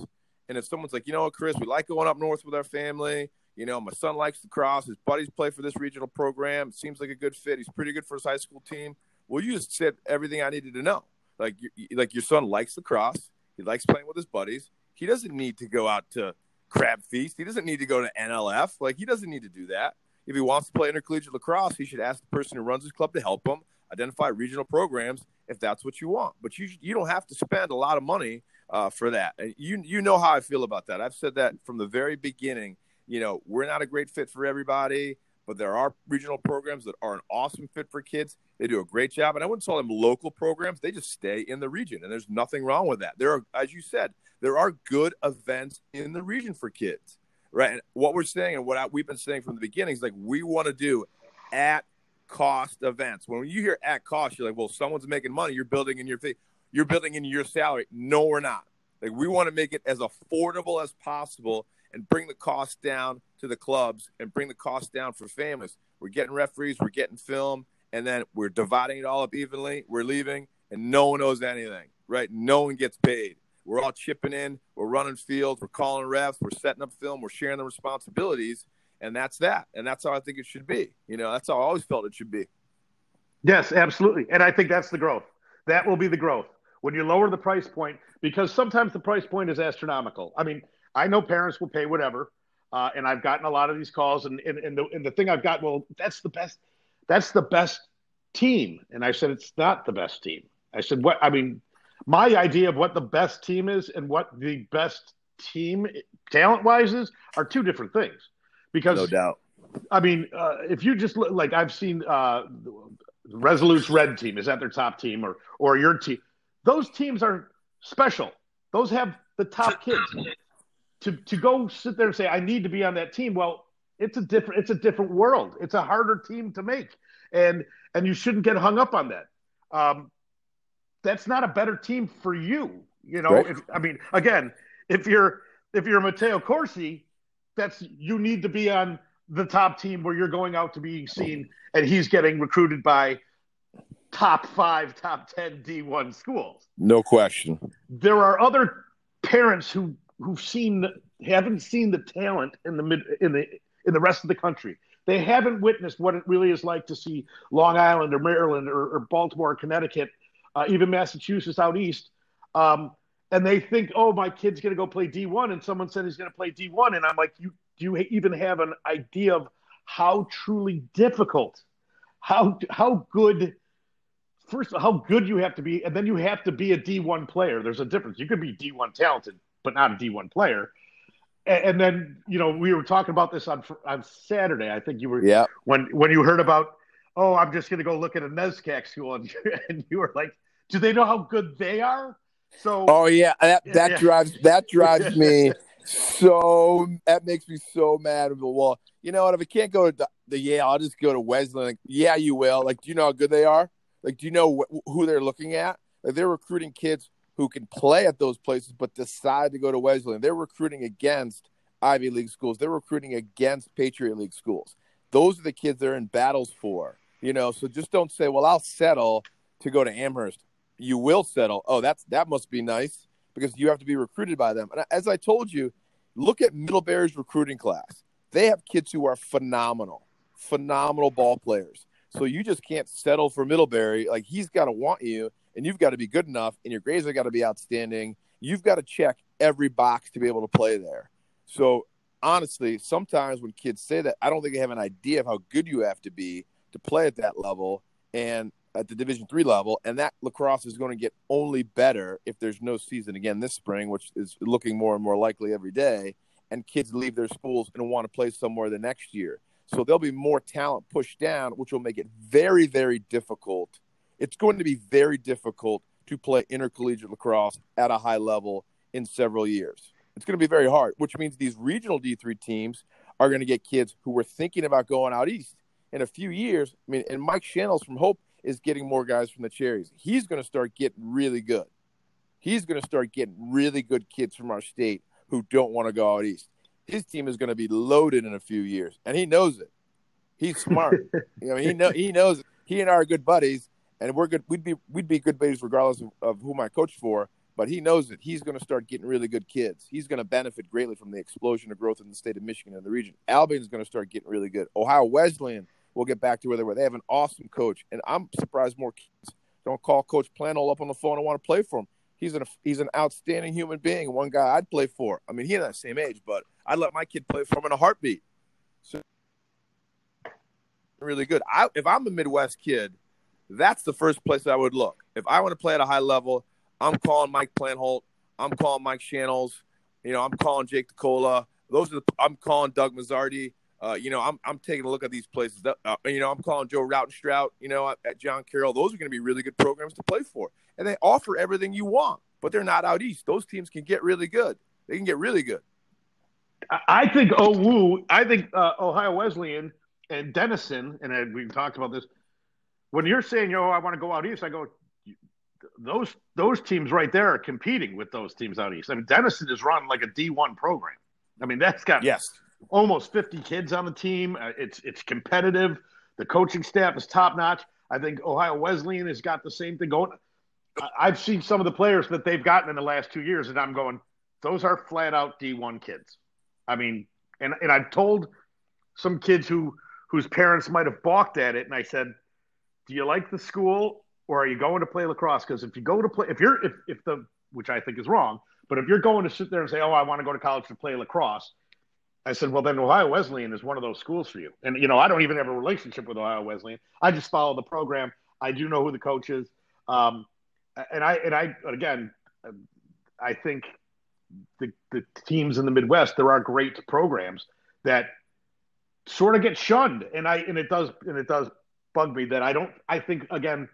And if someone's like, you know what, Chris, we like going up north with our family. You know, my son likes to cross. His buddies play for this regional program. Seems like a good fit. He's pretty good for his high school team. Well, you just said everything I needed to know. Like, like your son likes the cross. He likes playing with his buddies. He doesn't need to go out to Crab Feast. He doesn't need to go to NLF. Like, he doesn't need to do that. If he wants to play intercollegiate lacrosse, he should ask the person who runs his club to help him identify regional programs if that's what you want. But you you don't have to spend a lot of money uh, for that. And you you know how I feel about that. I've said that from the very beginning. You know, we're not a great fit for everybody but there are regional programs that are an awesome fit for kids. They do a great job, and I wouldn't call them local programs. They just stay in the region, and there's nothing wrong with that. There are, as you said, there are good events in the region for kids, right? And what we're saying and what I, we've been saying from the beginning is like we want to do at cost events. When you hear at cost, you're like, well, someone's making money. You're building in your fee. you're building in your salary. No, we're not. Like we want to make it as affordable as possible and bring the cost down to the clubs and bring the cost down for families. We're getting referees, we're getting film, and then we're dividing it all up evenly. We're leaving, and no one knows anything, right? No one gets paid. We're all chipping in, we're running fields, we're calling refs, we're setting up film, we're sharing the responsibilities, and that's that. And that's how I think it should be. You know, that's how I always felt it should be. Yes, absolutely. And I think that's the growth. That will be the growth. When you lower the price point, because sometimes the price point is astronomical. I mean, I know parents will pay whatever, uh, and I've gotten a lot of these calls, and, and, and, the, and the thing I've got, well, that's the best, that's the best team. And I said, it's not the best team. I said, what, I mean, my idea of what the best team is and what the best team talent wise is are two different things. Because no doubt. I mean, uh, if you just look, like I've seen uh, Resolute's red team is that their top team, or or your team. Those teams are special. Those have the top kids. To to go sit there and say I need to be on that team. Well, it's a different it's a different world. It's a harder team to make, and and you shouldn't get hung up on that. Um, that's not a better team for you. You know, right. if, I mean, again, if you're if you're Matteo Corsi, that's you need to be on the top team where you're going out to be seen, and he's getting recruited by top five, top ten D1 schools. No question. There are other parents who who've seen haven't seen the talent in the mid in the in the rest of the country. They haven't witnessed what it really is like to see Long Island or Maryland or, or Baltimore, or Connecticut, uh, even Massachusetts out east. Um, and they think, oh, my kid's going to go play D1, and someone said he's going to play D1, and I'm like, you do you even have an idea of how truly difficult, how how good, first how good you have to be, and then you have to be a D1 player. There's a difference. You could be D1 talented, but not a D1 player. And, and then you know we were talking about this on on Saturday. I think you were yeah when when you heard about oh I'm just going to go look at a NESCAC school, and, and you were like, do they know how good they are? So oh yeah, that that yeah. drives that drives me so that makes me so mad. Well, you know what? If I can't go to the, the Yale, I'll just go to Wesleyan. Like, yeah, you will. Like, do you know how good they are? Like, do you know wh- who they're looking at? Like, they're recruiting kids who can play at those places, but decide to go to Wesleyan. They're recruiting against Ivy League schools. They're recruiting against Patriot League schools. Those are the kids they're in battles for. You know, so just don't say, "Well, I'll settle to go to Amherst." You will settle. Oh, that's that must be nice because you have to be recruited by them. And as I told you, look at Middlebury's recruiting class. They have kids who are phenomenal, phenomenal ball players. So you just can't settle for Middlebury. Like he's got to want you, and you've got to be good enough, and your grades have got to be outstanding. You've got to check every box to be able to play there. So honestly, sometimes when kids say that, I don't think they have an idea of how good you have to be to play at that level. And at the Division three level, and that lacrosse is going to get only better if there's no season again this spring, which is looking more and more likely every day. And kids leave their schools and want to play somewhere the next year, so there'll be more talent pushed down, which will make it very, very difficult. It's going to be very difficult to play intercollegiate lacrosse at a high level in several years. It's going to be very hard, which means these regional D3 teams are going to get kids who were thinking about going out east in a few years. I mean, and Mike Schanhals from Hope is getting more guys from the cherries. He's going to start getting really good. He's going to start getting really good kids from our state who don't want to go out east. His team is going to be loaded in a few years, and he knows it. He's smart. you know, he know he knows. It. He and I are good buddies, and we're good. We'd be we'd be good buddies regardless of, of whom I coach for. But he knows it. He's going to start getting really good kids. He's going to benefit greatly from the explosion of growth in the state of Michigan and the region. Albion's going to start getting really good. Ohio Wesleyan we'll get back to where they were. They have an awesome coach, and I'm surprised more kids don't call Coach Plantholt up on the phone and want to play for him. He's an he's an outstanding human being. One guy I'd play for. I mean, he's not the same age, but I'd let my kid play for him in a heartbeat. So really good. I, if I'm a Midwest kid, that's the first place I would look. If I want to play at a high level, I'm calling Mike Plantholt. I'm calling Mike Schanhals. You know, I'm calling Jake DeCola. Those are the, I'm calling Doug Misarti. Uh, you know, I'm I'm taking a look at these places. Uh, you know, I'm calling Joe Rautenstrauch. You know, at John Carroll. Those are going to be really good programs to play for, and they offer everything you want. But they're not out east. Those teams can get really good. They can get really good. I think OWU. I think uh, Ohio Wesleyan and Denison, and we've talked about this. When you're saying, "Yo, I want to go out east," I go, those those teams right there are competing with those teams out east. I mean, Denison is run like a D1 program. I mean, that's got yes almost 50 kids on the team. Uh, it's it's competitive. The coaching staff is top notch. I think Ohio Wesleyan has got the same thing going. I've seen some of the players that they've gotten in the last two years, and I'm going, those are flat out D1 kids. I mean, and and I've told some kids who whose parents might have balked at it, and I said, do you like the school or are you going to play lacrosse? Because if you go to play, if you're if if the which I think is wrong, but if you're going to sit there and say, oh, I want to go to college to play lacrosse, I said, well, then Ohio Wesleyan is one of those schools for you. And, you know, I don't even have a relationship with Ohio Wesleyan. I just follow the program. I do know who the coach is. Um, and I, and I, again, I think the, the teams in the Midwest, there are great programs that sort of get shunned. And I, and it does, and it does bug me that I don't. I think again,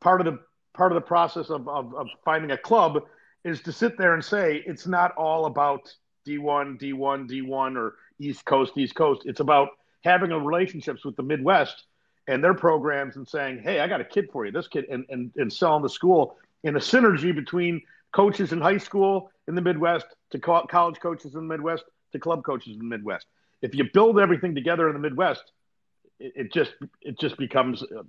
part of the part of the process of, of, of finding a club is to sit there and say it's not all about D1, D1, D1, or East Coast, East Coast. It's about having a relationships with the Midwest and their programs and saying, hey, I got a kid for you, this kid, and, and, and selling the school in a synergy between coaches in high school in the Midwest to co- college coaches in the Midwest to club coaches in the Midwest. If you build everything together in the Midwest, it, just it just becomes uh,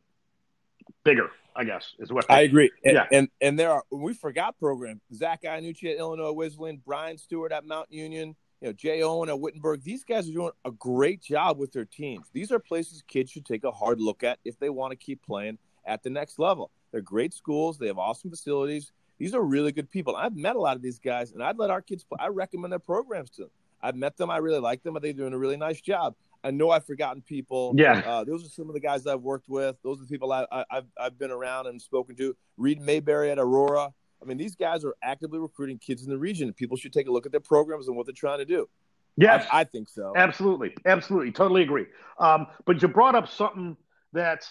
bigger. I guess is what I agree. And, yeah, and and there are we forgot program Zach Iannucci at Illinois Wesleyan, Brian Stewart at Mount Union, you know Jay Owen at Wittenberg. These guys are doing a great job with their teams. These are places kids should take a hard look at if they want to keep playing at the next level. They're great schools. They have awesome facilities. These are really good people. I've met a lot of these guys, and I'd let our kids play. I recommend their programs to them. I've met them. I really like them. I think they're doing a really nice job. I know I've forgotten people. Yeah, uh, those are some of the guys that I've worked with. Those are the people I, have I've been around and spoken to. Reed Mayberry at Aurora. I mean, these guys are actively recruiting kids in the region. People should take a look at their programs and what they're trying to do. Yes, I, I think so. Absolutely, absolutely, totally agree. Um, but you brought up something that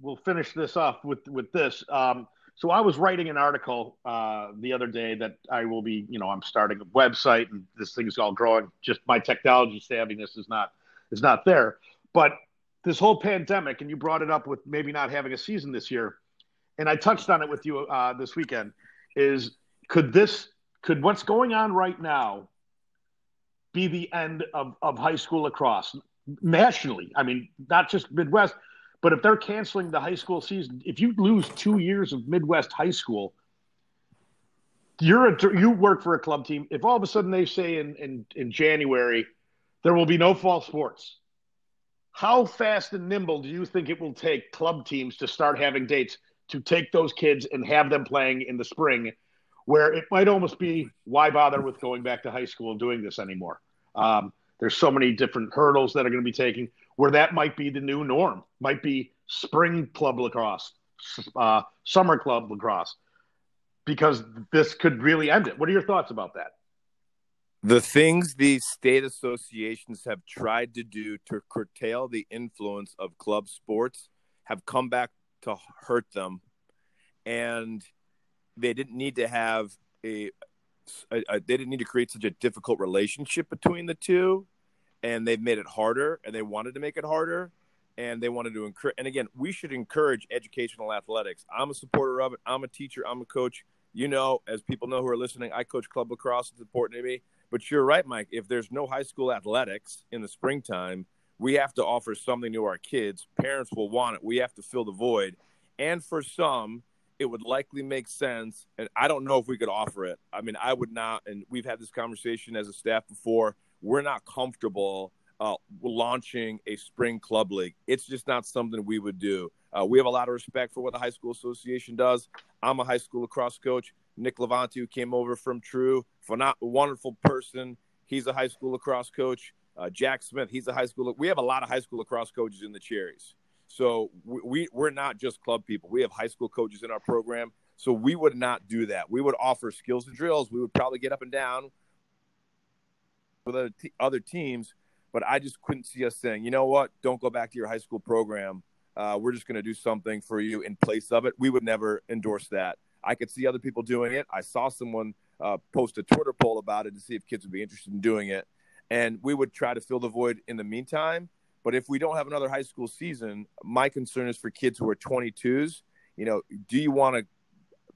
we'll finish this off with with this. Um, so I was writing an article uh, the other day that I will be, you know, I'm starting a website and this thing's all growing. Just my technology savviness is not is not there. But this whole pandemic, and you brought it up with maybe not having a season this year, and I touched on it with you uh, this weekend. Is could this could what's going on right now be the end of, of high school lacrosse nationally? I mean, not just Midwest, but if they're canceling the high school season, if you lose two years of Midwest high school, you're a, you work for a club team. If all of a sudden they say in, in, in January there will be no fall sports. How fast and nimble do you think it will take club teams to start having dates to take those kids and have them playing in the spring, where it might almost be why bother with going back to high school and doing this anymore? Um, there's so many different hurdles that are going to be taken where that might be the new norm, might be spring club lacrosse, uh, summer club lacrosse, because this could really end it. What are your thoughts about that? The things these state associations have tried to do to curtail the influence of club sports have come back to hurt them. And they didn't need to have a, a, a, they didn't need to create such a difficult relationship between the two. And they've made it harder and they wanted to make it harder and they wanted to encourage and again we should encourage educational athletics. I'm a supporter of it. I'm a teacher. I'm a coach. You know as people know who are listening i coach club lacrosse. It's important to me but you're right, Mike. If there's no high school athletics in the springtime, we have to offer something to our kids. Parents will want it. We have to fill the void. And for some, it would likely make sense. And I don't know if we could offer it. I mean, I would not. And we've had this conversation as a staff before. We're not comfortable uh, launching a spring club league. It's just not something we would do. Uh, we have a lot of respect for what the high school association does. I'm a high school lacrosse coach. Nick Levante, who came over from True, a wonderful person. He's a high school lacrosse coach. Uh, Jack Smith, he's a high school. We have a lot of high school lacrosse coaches in the Cherries. So we, we we're not just club people. We have high school coaches in our program. So we would not do that. We would offer skills and drills. We would probably get up and down with other, other teams, but I just couldn't see us saying, you know what, don't go back to your high school program. Uh, we're just going to do something for you in place of it. We would never endorse that. I could see other people doing it. I saw someone uh, post a Twitter poll about it to see if kids would be interested in doing it. And we would try to fill the void in the meantime. But if we don't have another high school season, my concern is for kids who are 22s. You know, do you want to?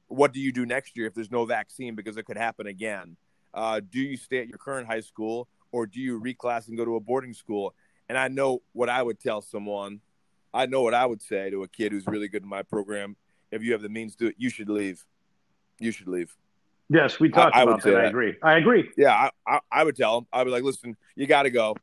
What do you do next year if there's no vaccine because it could happen again? Uh, do you stay at your current high school or do you reclass and go to a boarding school? And I know what I would tell someone. I know what I would say to a kid who's really good in my program if you have the means to it, you should leave. You should leave. Yes, we talked I, about I that. that. I agree. I agree. Yeah, I, I, I, would tell him. I would be like, listen, you got to go.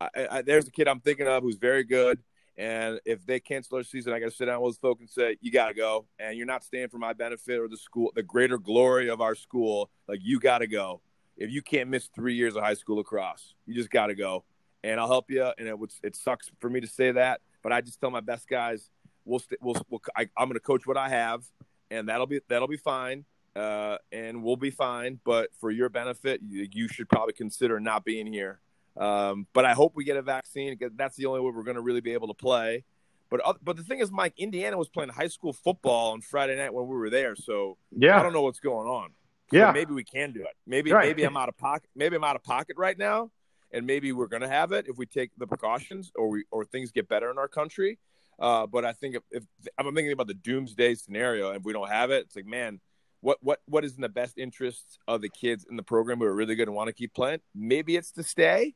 I, there's a kid I'm thinking of who's very good, and if they cancel their season, I got to sit down with folks and say, you got to go, and you're not staying for my benefit or the school, the greater glory of our school. Like you got to go. If you can't miss three years of high school lacrosse, you just got to go, and I'll help you. And it would it sucks for me to say that, but I just tell my best guys we'll, st- we'll, we'll I, am going to coach what I have, and that'll be that'll be fine, uh, and we'll be fine. But for your benefit, you, you should probably consider not being here. Um, but I hope we get a vaccine. because That's the only way we're going to really be able to play. But uh, but the thing is, Mike, Indiana was playing high school football on Friday night when we were there, so yeah, I don't know what's going on. So yeah, maybe we can do it. Maybe right. maybe I'm out of pocket. Maybe I'm out of pocket right now, and maybe we're going to have it if we take the precautions or we or things get better in our country. Uh, but I think if, if I'm thinking about the doomsday scenario, if we don't have it, it's like man, what what what is in the best interest of the kids in the program who are really good and want to keep playing? Maybe it's to stay.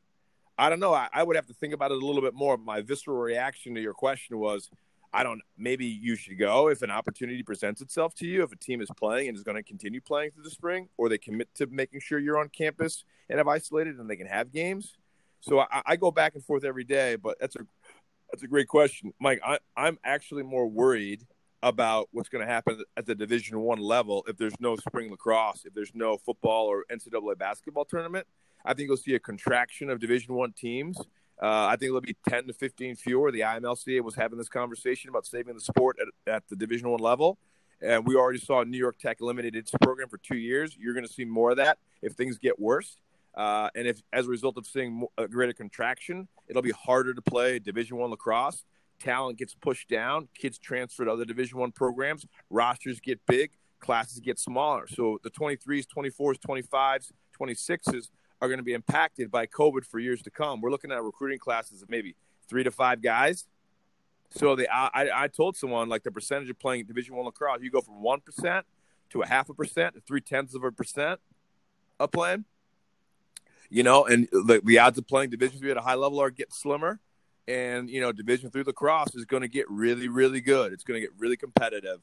I don't know. I, I, would have to think about it a little bit more. But My visceral reaction to your question was, I don't. Maybe you should go if an opportunity presents itself to you. If a team is playing and is going to continue playing through the spring, or they commit to making sure you're on campus and have isolated and they can have games. So I, I go back and forth every day. But that's a that's a great question, Mike. I, I'm actually more worried about what's going to happen at the Division One level if there's no spring lacrosse, if there's no football or NCAA basketball tournament. I think you'll see a contraction of Division One teams. Uh, I think it'll be 10 to 15 fewer. The IMLCA was having this conversation about saving the sport at, at the Division One level, and we already saw New York Tech eliminate its program for two years. You're going to see more of that if things get worse. Uh, and if, as a result of seeing a greater contraction, it'll be harder to play Division One lacrosse. Talent gets pushed down. Kids transfer to other Division One programs. Rosters get big. Classes get smaller. So the 23s, 24s, 25s, 26s are going to be impacted by COVID for years to come. We're looking at recruiting classes of maybe three to five guys. So the I, I told someone like the percentage of playing Division One lacrosse, you go from one percent to a half a percent to three tenths of a percent of playing. You know, and the, the odds of playing Division three at a high level are getting slimmer, and you know Division three lacrosse is going to get really, really good. It's going to get really competitive.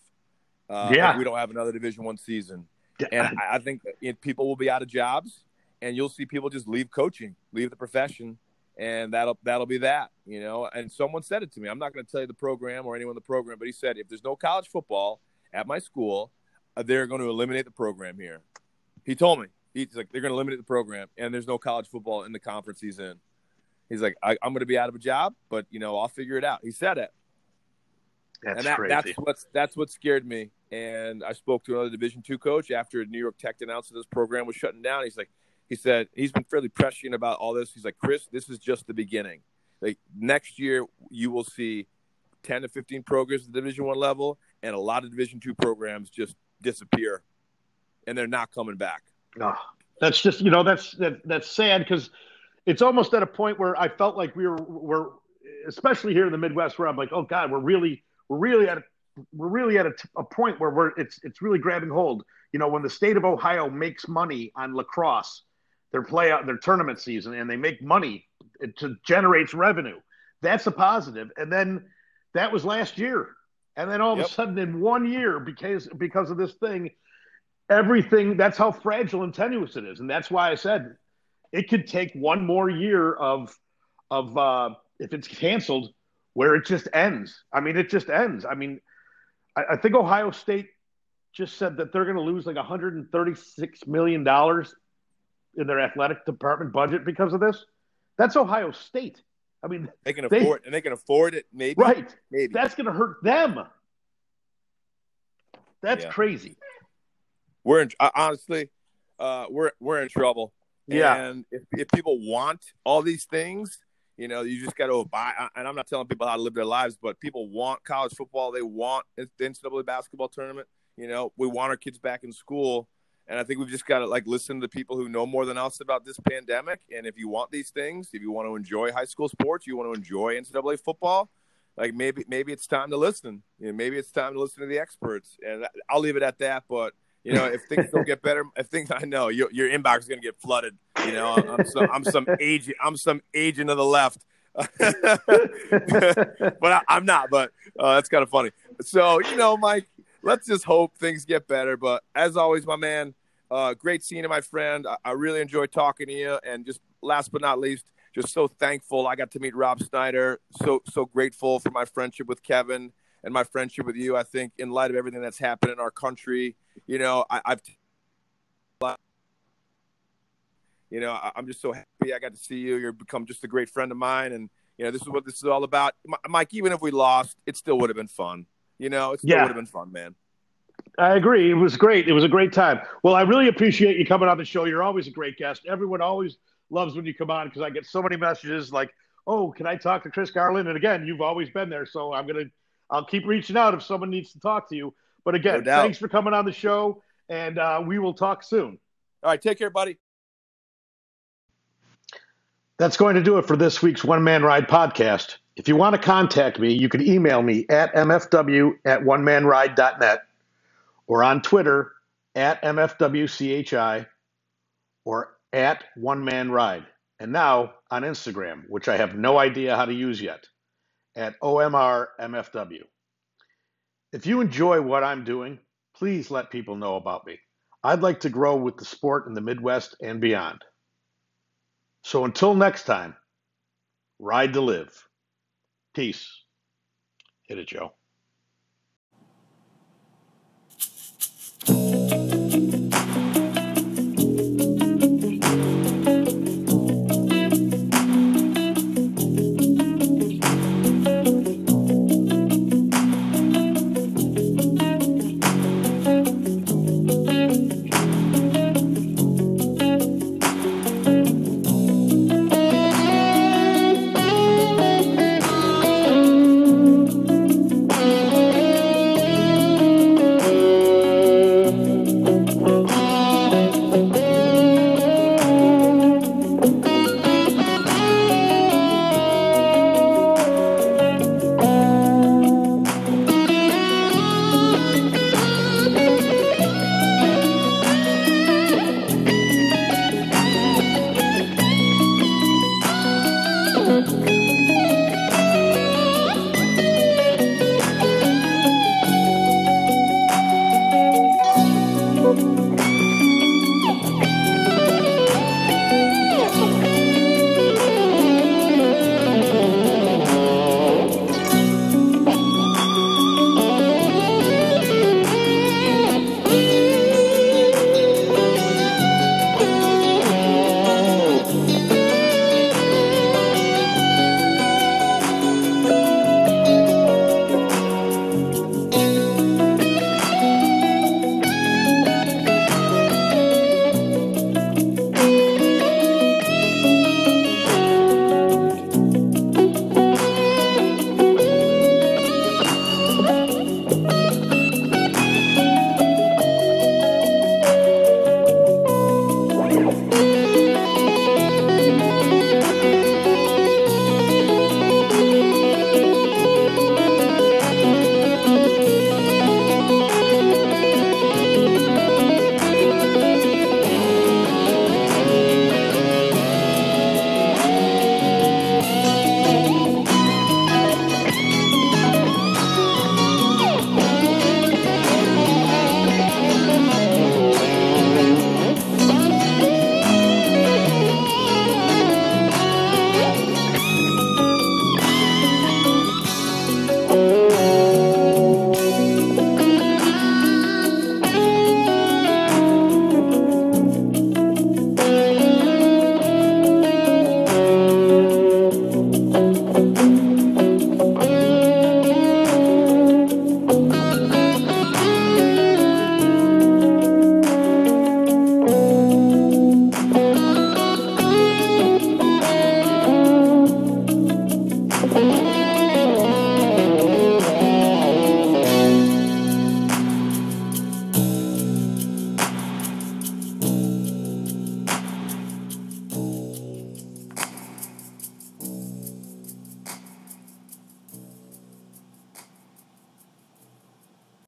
Uh, yeah, we don't have another Division one season, and I, I think people will be out of jobs and you'll see people just leave coaching, leave the profession, and that'll that'll be that, you know. And someone said it to me. I'm not going to tell you the program or anyone in the program, but he said if there's no college football at my school, uh, they're going to eliminate the program here. He told me he's like they're going to eliminate the program, and there's no college football in the conference he's in. He's like I, am going to be out of a job, but you know I'll figure it out. He said it. That's and that, crazy. that's what's that's what scared me. And I spoke to another Division two coach after New York Tech announced that this program was shutting down. He's like, he said he's been fairly prescient about all this. He's like, Chris, this is just the beginning. Like next year, you will see ten to fifteen programs at the Division One level, and a lot of Division Two programs just disappear, and they're not coming back. Oh, that's just you know that's that that's sad because it's almost at a point where I felt like we were we're especially here in the Midwest where I'm like, oh God, we're really we're really at a, we're really at a, a point where we're it's it's really grabbing hold. You know, when the state of Ohio makes money on lacrosse their play out their tournament season and they make money it to, generates revenue. That's a positive. And then that was last year. And then all yep. of a sudden in one year, because because of this thing, everything that's how fragile and tenuous it is. And that's why I said it could take one more year of of uh, if it's canceled where it just ends. I mean, it just ends. I mean, I, I think Ohio State just said that they're going to lose like 136 million dollars in their athletic department budget because of this. That's Ohio State. I mean, they can afford they, and they can afford it. Maybe right. Maybe that's going to hurt them. That's yeah. crazy. We're in, honestly, uh, we're we're in trouble. Yeah. And if, if people want all these things, you know, you just got to buy. And I'm not telling people how to live their lives, but people want college football. They want the NCAA basketball tournament. You know, we want our kids back in school. And I think we've just got to like listen to people who know more than us about this pandemic. And if you want these things, if you want to enjoy high school sports, you want to enjoy NCAA football, like maybe maybe it's time to listen. You know, maybe it's time to listen to the experts. And I'll leave it at that. But you know, if things don't get better, if things I know your, your inbox is going to get flooded. You know, I'm some I'm some agent I'm some agent of the left. but I, am not. But uh, that's kind of funny. So you know, Mike, let's just hope things get better. But as always, my man, uh, great seeing you, my friend. I, I really enjoyed talking to you. And just last but not least, just so thankful I got to meet Rob Snyder. So so grateful for my friendship with Kevin and my friendship with you. I think in light of everything that's happened in our country, you know, I, have you know, I, am just so happy I got to see you. You've become just a great friend of mine, and you know, this is what this is all about. Mike, even if we lost, it still would have been fun. You know, it still yeah. would have been fun, man. I agree. It was great. It was a great time. Well, I really appreciate you coming on the show. You're always a great guest. Everyone always loves when you come on because I get so many messages like, oh, can I talk to Chris Garland? And again, you've always been there, so I'm gonna I'll keep reaching out if someone needs to talk to you. But again, No thanks for coming on the show, and uh, we will talk soon. All right, take care, buddy. That's going to do it for this week's One Man Ride podcast. If you want to contact me, you can email me at mfw at onemanride.net or on Twitter at mfwchi or at One Man Ride. And now on Instagram, which I have no idea how to use yet, at OMRMFW. If you enjoy what I'm doing, please let people know about me. I'd like to grow with the sport in the Midwest and beyond. So until next time, ride to live. Peace. Hit it, Joe.